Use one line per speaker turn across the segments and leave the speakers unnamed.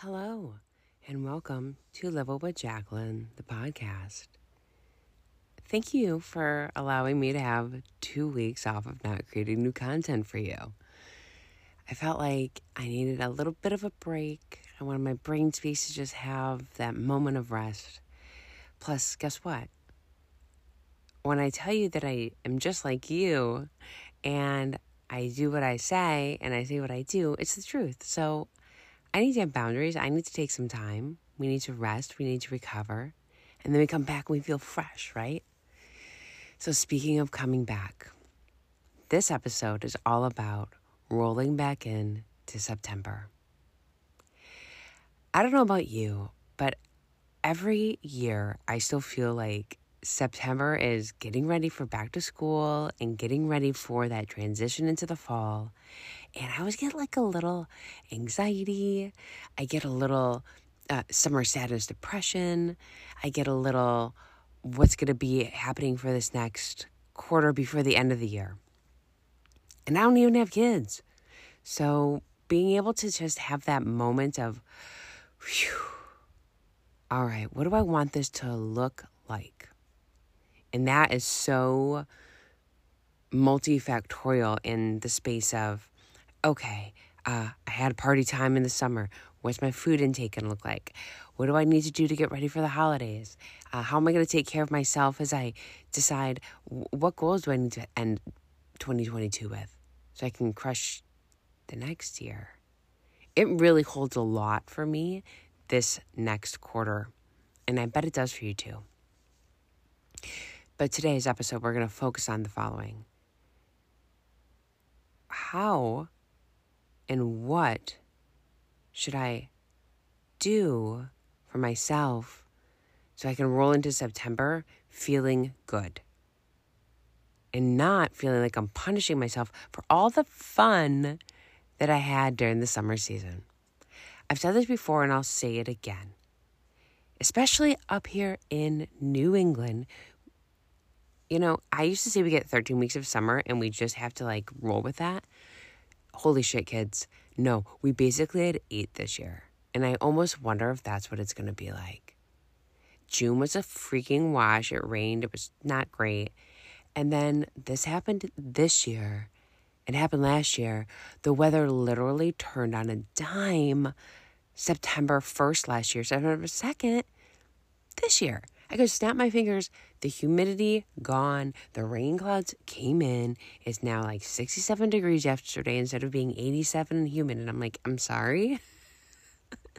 Hello, and welcome to Level with Jacqueline, the podcast. Thank you for allowing me to have two weeks off of not creating new content for you. I felt like I needed a little bit of a break. I wanted my brain space to just have that moment of rest. Plus, guess what? When I tell you that I am just like you and I do what I say and I say what I do, it's the truth. So I need to have boundaries. I need to take some time. We need to rest. We need to recover. And then we come back and we feel fresh, right? So, speaking of coming back, this episode is all about rolling back in to September. I don't know about you, but every year I still feel like September is getting ready for back to school and getting ready for that transition into the fall. And I always get like a little anxiety. I get a little uh, summer sadness, depression. I get a little what's going to be happening for this next quarter before the end of the year. And I don't even have kids. So being able to just have that moment of, whew, all right, what do I want this to look like? And that is so multifactorial in the space of, okay, uh, I had party time in the summer. What's my food intake going to look like? What do I need to do to get ready for the holidays? Uh, how am I going to take care of myself as I decide what goals do I need to end 2022 with so I can crush the next year? It really holds a lot for me this next quarter, and I bet it does for you too. But today's episode, we're going to focus on the following How and what should I do for myself so I can roll into September feeling good and not feeling like I'm punishing myself for all the fun that I had during the summer season? I've said this before and I'll say it again. Especially up here in New England, you know, I used to say we get 13 weeks of summer and we just have to like roll with that. Holy shit, kids. No, we basically had eight this year. And I almost wonder if that's what it's going to be like. June was a freaking wash. It rained. It was not great. And then this happened this year. It happened last year. The weather literally turned on a dime September 1st last year, September 2nd this year. I could snap my fingers. The humidity gone. The rain clouds came in. It's now like 67 degrees yesterday instead of being 87 and humid. And I'm like, I'm sorry.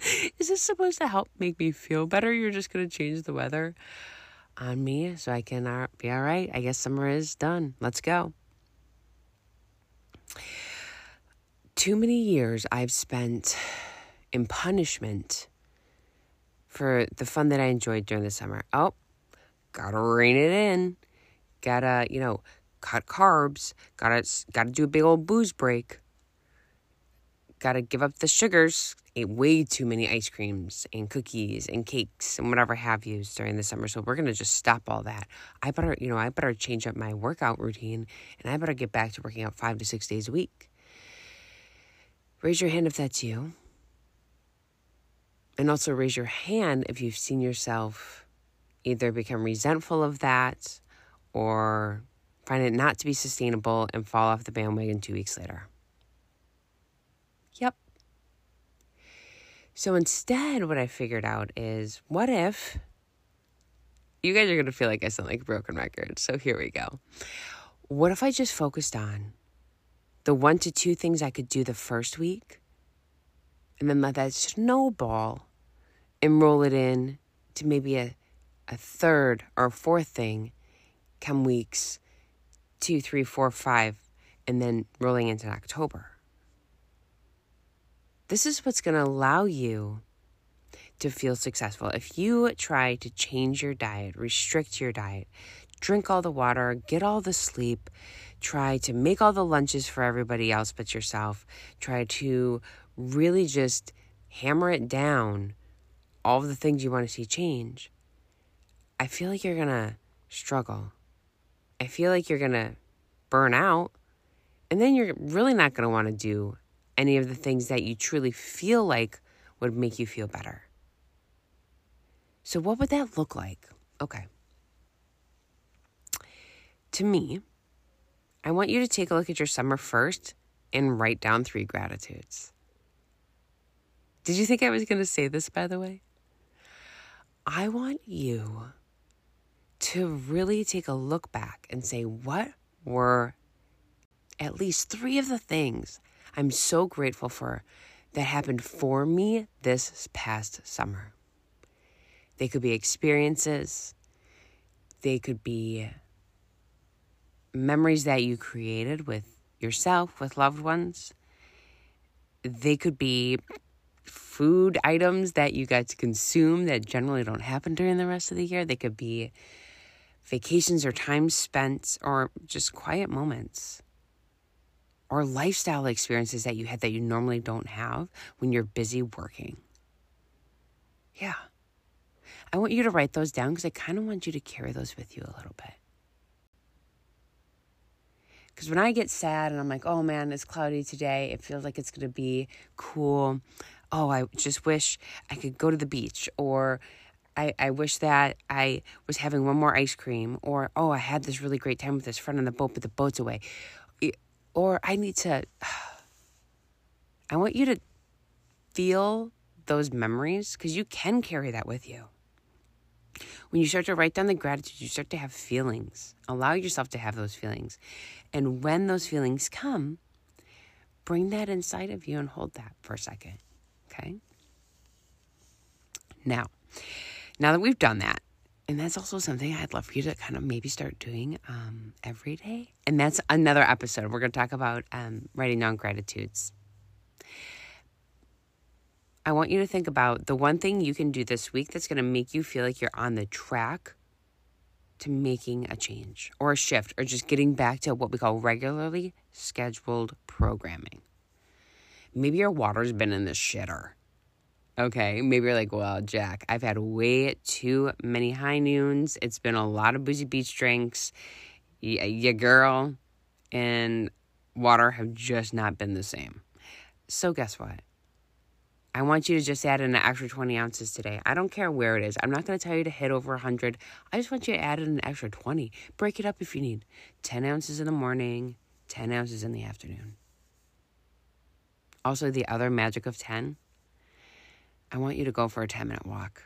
Is this supposed to help make me feel better? You're just going to change the weather on me so I can uh, be all right. I guess summer is done. Let's go. Too many years I've spent in punishment for the fun that I enjoyed during the summer. Oh, gotta rein it in. Gotta, you know, cut carbs. Gotta, gotta do a big old booze break. Gotta give up the sugars. Ate way too many ice creams and cookies and cakes and whatever have you during the summer. So we're gonna just stop all that. I better, you know, I better change up my workout routine and I better get back to working out five to six days a week. Raise your hand if that's you. And also raise your hand if you've seen yourself either become resentful of that or find it not to be sustainable and fall off the bandwagon two weeks later. Yep. So instead, what I figured out is what if you guys are going to feel like I sound like a broken record. So here we go. What if I just focused on the one to two things I could do the first week and then let that snowball and roll it in to maybe a, a third or fourth thing come weeks two, three, four, five, and then rolling into October. This is what's going to allow you to feel successful. If you try to change your diet, restrict your diet, drink all the water, get all the sleep, try to make all the lunches for everybody else but yourself, try to really just hammer it down, all the things you want to see change, I feel like you're going to struggle. I feel like you're going to burn out. And then you're really not going to want to do any of the things that you truly feel like would make you feel better. So, what would that look like? Okay. To me, I want you to take a look at your summer first and write down three gratitudes. Did you think I was going to say this, by the way? I want you to really take a look back and say, what were at least three of the things I'm so grateful for that happened for me this past summer? They could be experiences, they could be memories that you created with yourself, with loved ones. They could be food items that you got to consume that generally don't happen during the rest of the year. They could be vacations or time spent or just quiet moments or lifestyle experiences that you had that you normally don't have when you're busy working. Yeah. I want you to write those down because I kind of want you to carry those with you a little bit. Because when I get sad and I'm like, oh man, it's cloudy today, it feels like it's going to be cool. Oh, I just wish I could go to the beach. Or I, I wish that I was having one more ice cream. Or, oh, I had this really great time with this friend on the boat, but the boat's away. Or I need to, I want you to feel those memories because you can carry that with you. When you start to write down the gratitude, you start to have feelings. Allow yourself to have those feelings. And when those feelings come, bring that inside of you and hold that for a second. Okay? Now, now that we've done that, and that's also something I'd love for you to kind of maybe start doing um, every day. And that's another episode. We're going to talk about um, writing down gratitudes. I want you to think about the one thing you can do this week that's going to make you feel like you're on the track to making a change or a shift or just getting back to what we call regularly scheduled programming. Maybe your water's been in the shitter. Okay, maybe you're like, well, Jack, I've had way too many high noons. It's been a lot of boozy beach drinks. Yeah, your girl and water have just not been the same. So, guess what? I want you to just add an extra 20 ounces today. I don't care where it is. I'm not going to tell you to hit over 100. I just want you to add an extra 20. Break it up if you need 10 ounces in the morning, 10 ounces in the afternoon. Also, the other magic of 10 I want you to go for a 10 minute walk.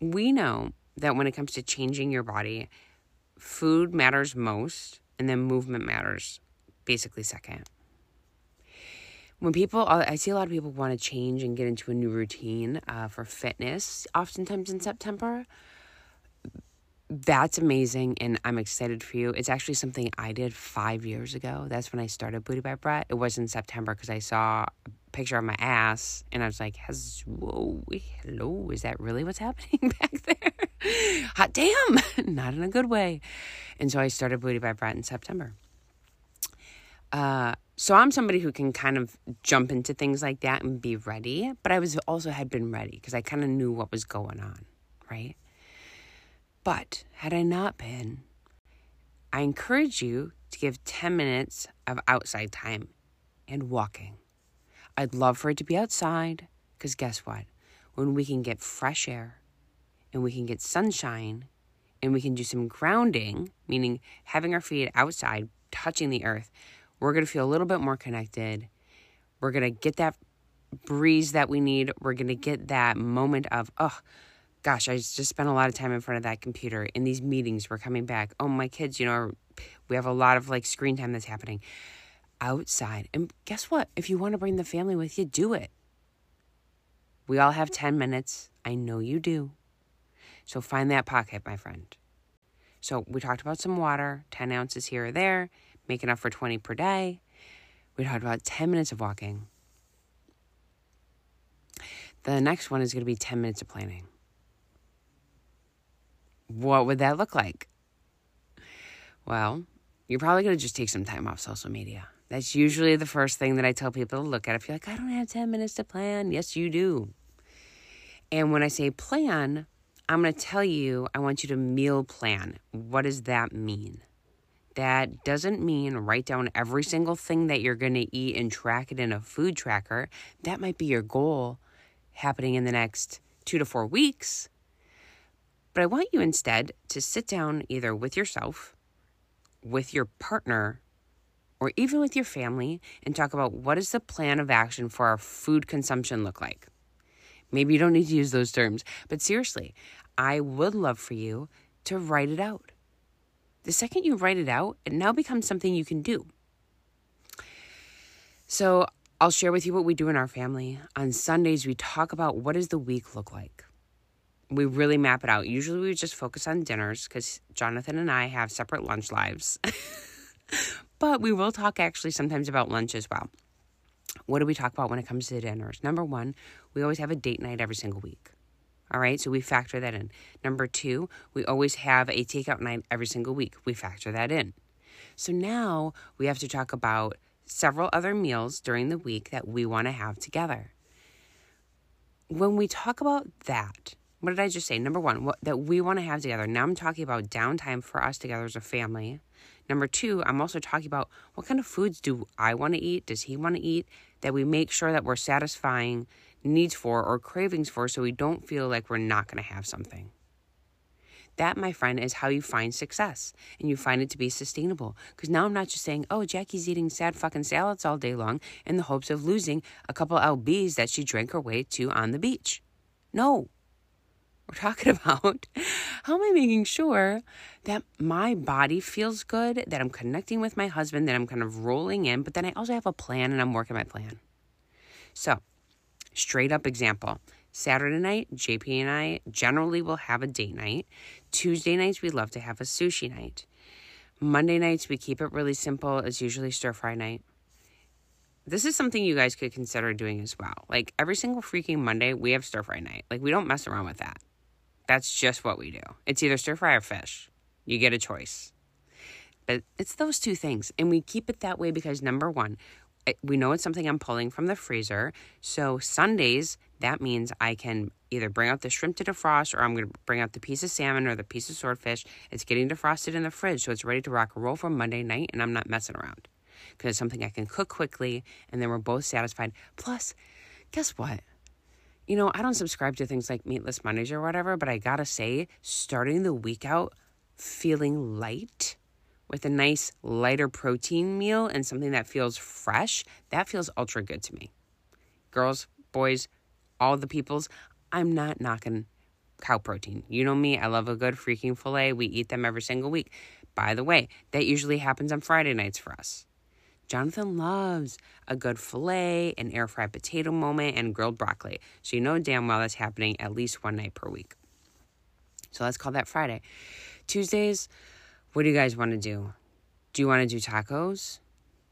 We know that when it comes to changing your body, food matters most, and then movement matters basically second. When people, I see a lot of people want to change and get into a new routine uh, for fitness, oftentimes in September that's amazing and I'm excited for you. It's actually something I did five years ago. That's when I started Booty by Brett. It was in September because I saw a picture of my ass and I was like, whoa, hello, is that really what's happening back there? Hot damn, not in a good way. And so I started Booty by Brett in September. Uh, so I'm somebody who can kind of jump into things like that and be ready, but I was also had been ready because I kind of knew what was going on, right? But had I not been, I encourage you to give 10 minutes of outside time and walking. I'd love for it to be outside because guess what? When we can get fresh air and we can get sunshine and we can do some grounding, meaning having our feet outside, touching the earth, we're going to feel a little bit more connected. We're going to get that breeze that we need. We're going to get that moment of, oh, gosh, I just spent a lot of time in front of that computer in these meetings. We're coming back. Oh, my kids, you know, we have a lot of like screen time that's happening outside. And guess what? If you want to bring the family with you, do it. We all have 10 minutes. I know you do. So find that pocket, my friend. So we talked about some water, 10 ounces here or there, make enough for 20 per day. We talked about 10 minutes of walking. The next one is going to be 10 minutes of planning what would that look like? Well, you're probably going to just take some time off social media. That's usually the first thing that I tell people to look at. If you're like, I don't have 10 minutes to plan, yes, you do. And when I say plan, I'm going to tell you, I want you to meal plan. What does that mean? That doesn't mean write down every single thing that you're going to eat and track it in a food tracker. That might be your goal happening in the next two to four weeks. But I want you instead to sit down either with yourself, with your partner, or even with your family and talk about what does the plan of action for our food consumption look like. Maybe you don't need to use those terms, but seriously, I would love for you to write it out. The second you write it out, it now becomes something you can do. So I'll share with you what we do in our family. On Sundays, we talk about what does the week look like. We really map it out. Usually we just focus on dinners because Jonathan and I have separate lunch lives. but we will talk actually sometimes about lunch as well. What do we talk about when it comes to dinners? Number one, we always have a date night every single week. All right, so we factor that in. Number two, we always have a takeout night every single week. We factor that in. So now we have to talk about several other meals during the week that we want to have together. When we talk about that, what did I just say? Number one, what, that we want to have together. Now I'm talking about downtime for us together as a family. Number two, I'm also talking about what kind of foods do I want to eat? Does he want to eat? That we make sure that we're satisfying needs for or cravings for so we don't feel like we're not going to have something. That, my friend, is how you find success and you find it to be sustainable. Because now I'm not just saying, oh, Jackie's eating sad fucking salads all day long in the hopes of losing a couple LBs that she drank her way to on the beach. No. We're talking about how am I making sure that my body feels good, that I'm connecting with my husband, that I'm kind of rolling in, but then I also have a plan and I'm working my plan. So, straight up example Saturday night, JP and I generally will have a date night. Tuesday nights, we love to have a sushi night. Monday nights, we keep it really simple. It's usually stir fry night. This is something you guys could consider doing as well. Like every single freaking Monday, we have stir fry night. Like we don't mess around with that. That's just what we do. It's either stir fry or fish. You get a choice. But it's those two things. And we keep it that way because number one, we know it's something I'm pulling from the freezer. So Sundays, that means I can either bring out the shrimp to defrost or I'm going to bring out the piece of salmon or the piece of swordfish. It's getting defrosted in the fridge. So it's ready to rock and roll for Monday night and I'm not messing around because it's something I can cook quickly and then we're both satisfied. Plus, guess what? You know, I don't subscribe to things like Meatless Mondays or whatever, but I gotta say, starting the week out feeling light with a nice lighter protein meal and something that feels fresh, that feels ultra good to me. Girls, boys, all the peoples, I'm not knocking cow protein. You know me, I love a good freaking filet. We eat them every single week. By the way, that usually happens on Friday nights for us. Jonathan loves a good filet, an air fried potato moment, and grilled broccoli. So you know damn well that's happening at least one night per week. So let's call that Friday. Tuesdays, what do you guys want to do? Do you want to do tacos?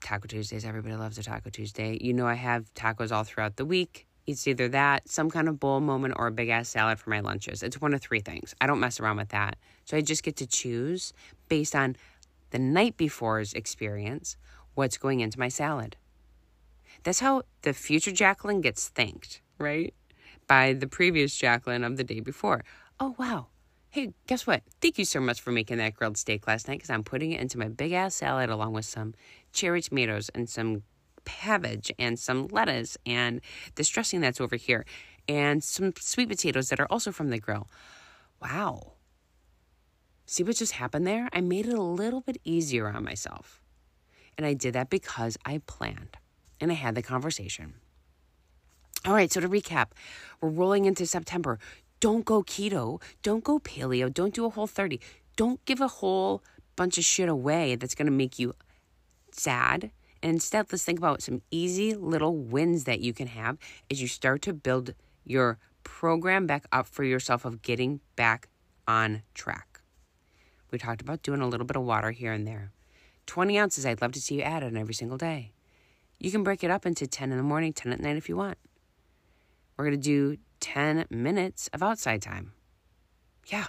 Taco Tuesdays, everybody loves a Taco Tuesday. You know, I have tacos all throughout the week. It's either that, some kind of bowl moment, or a big ass salad for my lunches. It's one of three things. I don't mess around with that. So I just get to choose based on the night before's experience what's going into my salad. That's how the future Jacqueline gets thanked, right? By the previous Jacqueline of the day before. Oh, wow. Hey, guess what? Thank you so much for making that grilled steak last night because I'm putting it into my big ass salad along with some cherry tomatoes and some cabbage and some lettuce and this dressing that's over here and some sweet potatoes that are also from the grill. Wow. See what just happened there? I made it a little bit easier on myself. And I did that because I planned and I had the conversation. All right, so to recap, we're rolling into September. Don't go keto, don't go paleo, don't do a whole 30. Don't give a whole bunch of shit away that's going to make you sad. And instead, let's think about some easy little wins that you can have as you start to build your program back up for yourself of getting back on track. We talked about doing a little bit of water here and there. 20 ounces, I'd love to see you add on every single day. You can break it up into 10 in the morning, 10 at night if you want. We're going to do 10 minutes of outside time. Yeah.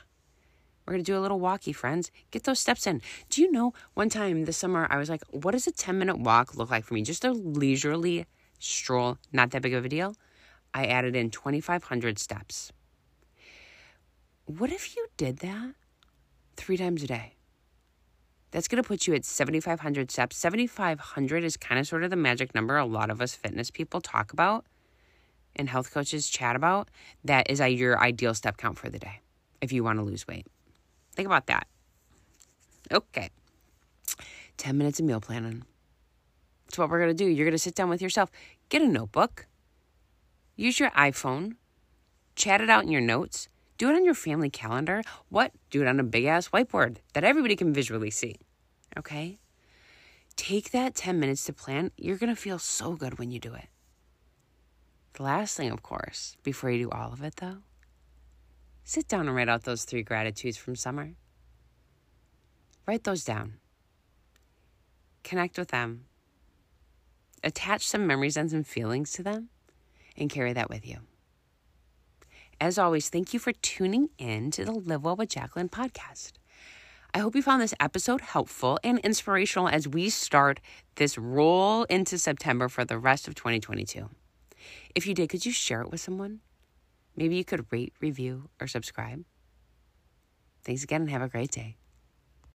We're going to do a little walkie, friends. Get those steps in. Do you know one time this summer, I was like, what does a 10 minute walk look like for me? Just a leisurely stroll, not that big of a deal. I added in 2,500 steps. What if you did that three times a day? That's going to put you at 7,500 steps. 7,500 is kind of sort of the magic number a lot of us fitness people talk about and health coaches chat about. That is your ideal step count for the day if you want to lose weight. Think about that. Okay. 10 minutes of meal planning. That's what we're going to do. You're going to sit down with yourself, get a notebook, use your iPhone, chat it out in your notes, do it on your family calendar. What? Do it on a big ass whiteboard that everybody can visually see. Okay? Take that 10 minutes to plan. You're going to feel so good when you do it. The last thing, of course, before you do all of it, though, sit down and write out those three gratitudes from summer. Write those down. Connect with them. Attach some memories and some feelings to them and carry that with you. As always, thank you for tuning in to the Live Well with Jacqueline podcast. I hope you found this episode helpful and inspirational as we start this roll into September for the rest of 2022. If you did, could you share it with someone? Maybe you could rate, review, or subscribe. Thanks again and have a great day.